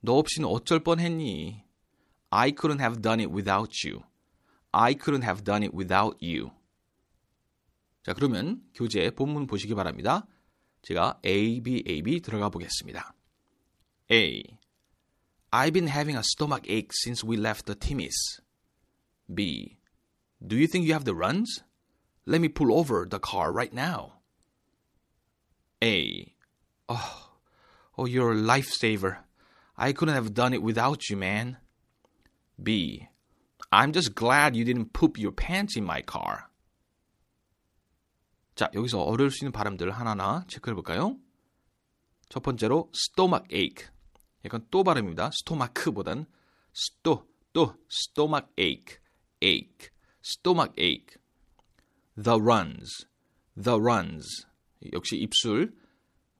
너 없이는 어쩔 뻔했니? I couldn't have done it without you. I couldn't have done it without you. 자, 그러면 교재 본문 보시기 바랍니다. 제가 A, B, A, B 들어가 보겠습니다. A. I've been having a stomach ache since we left the Timmy's. B. Do you think you have the runs? Let me pull over the car right now. A. Oh, oh, you're a lifesaver. I couldn't have done it without you, man. B. I'm just glad you didn't poop your pants in my car. 자, 여기서 어려울 수 있는 발음들 하나하나 체크해 볼까요? 첫 번째로 stomach ache. 약간 또 발음입니다. 스토마크보단 스토, 또 stomach ache, ache, stomach ache. The runs, the runs. 역시 입술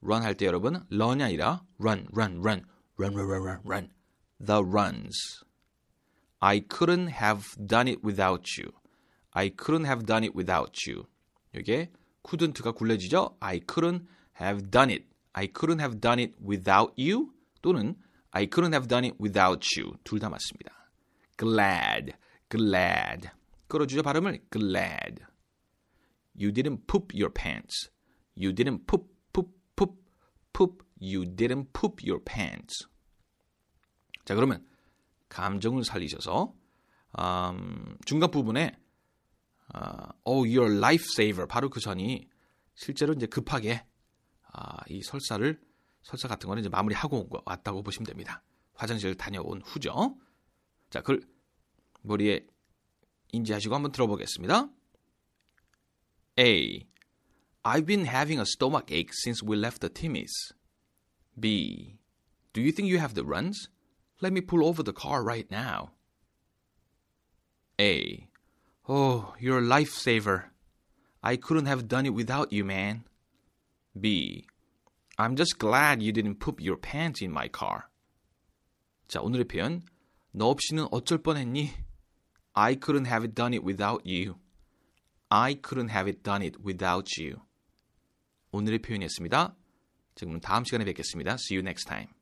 run 할 때 여러분 run이 아니라 run, run, run, run, run, run, run, run. The runs. I couldn't have done it without you. I couldn't have done it without you. 이게 couldn't가 굴려지죠? I couldn't have done it. I couldn't have done it without you 또는 I couldn't have done it without you. 둘 다 맞습니다. glad, glad. 끌어주죠 발음을 glad. You didn't poop your pants. You didn't poop, poop, poop, poop. You didn't poop your pants. 자 그러면 감정을 살리셔서 음, 중간 부분에 어, oh, you're a lifesaver. 바로 그 전이 실제로 이제 급하게 아, 이 설사를 설사 같은 거는 이제 마무리하고 온 거, 왔다고 보시면 됩니다. 화장실 다녀온 후죠. 자, 그걸 머리에 인지하시고 한번 들어보겠습니다. A. I've been having a stomach ache since we left the Timmy's. B. Do you think you have the runs? Let me pull over the car right now. A. Oh, you're a lifesaver. I couldn't have done it without you, man. B. I'm just glad you didn't poop your pants in my car. 자, 오늘의 표현. 너 없이는 어쩔 뻔했니? I couldn't have done it without you. I couldn't have done it without you. 오늘의 표현이었습니다. 지금 다음 시간에 뵙겠습니다. See you next time.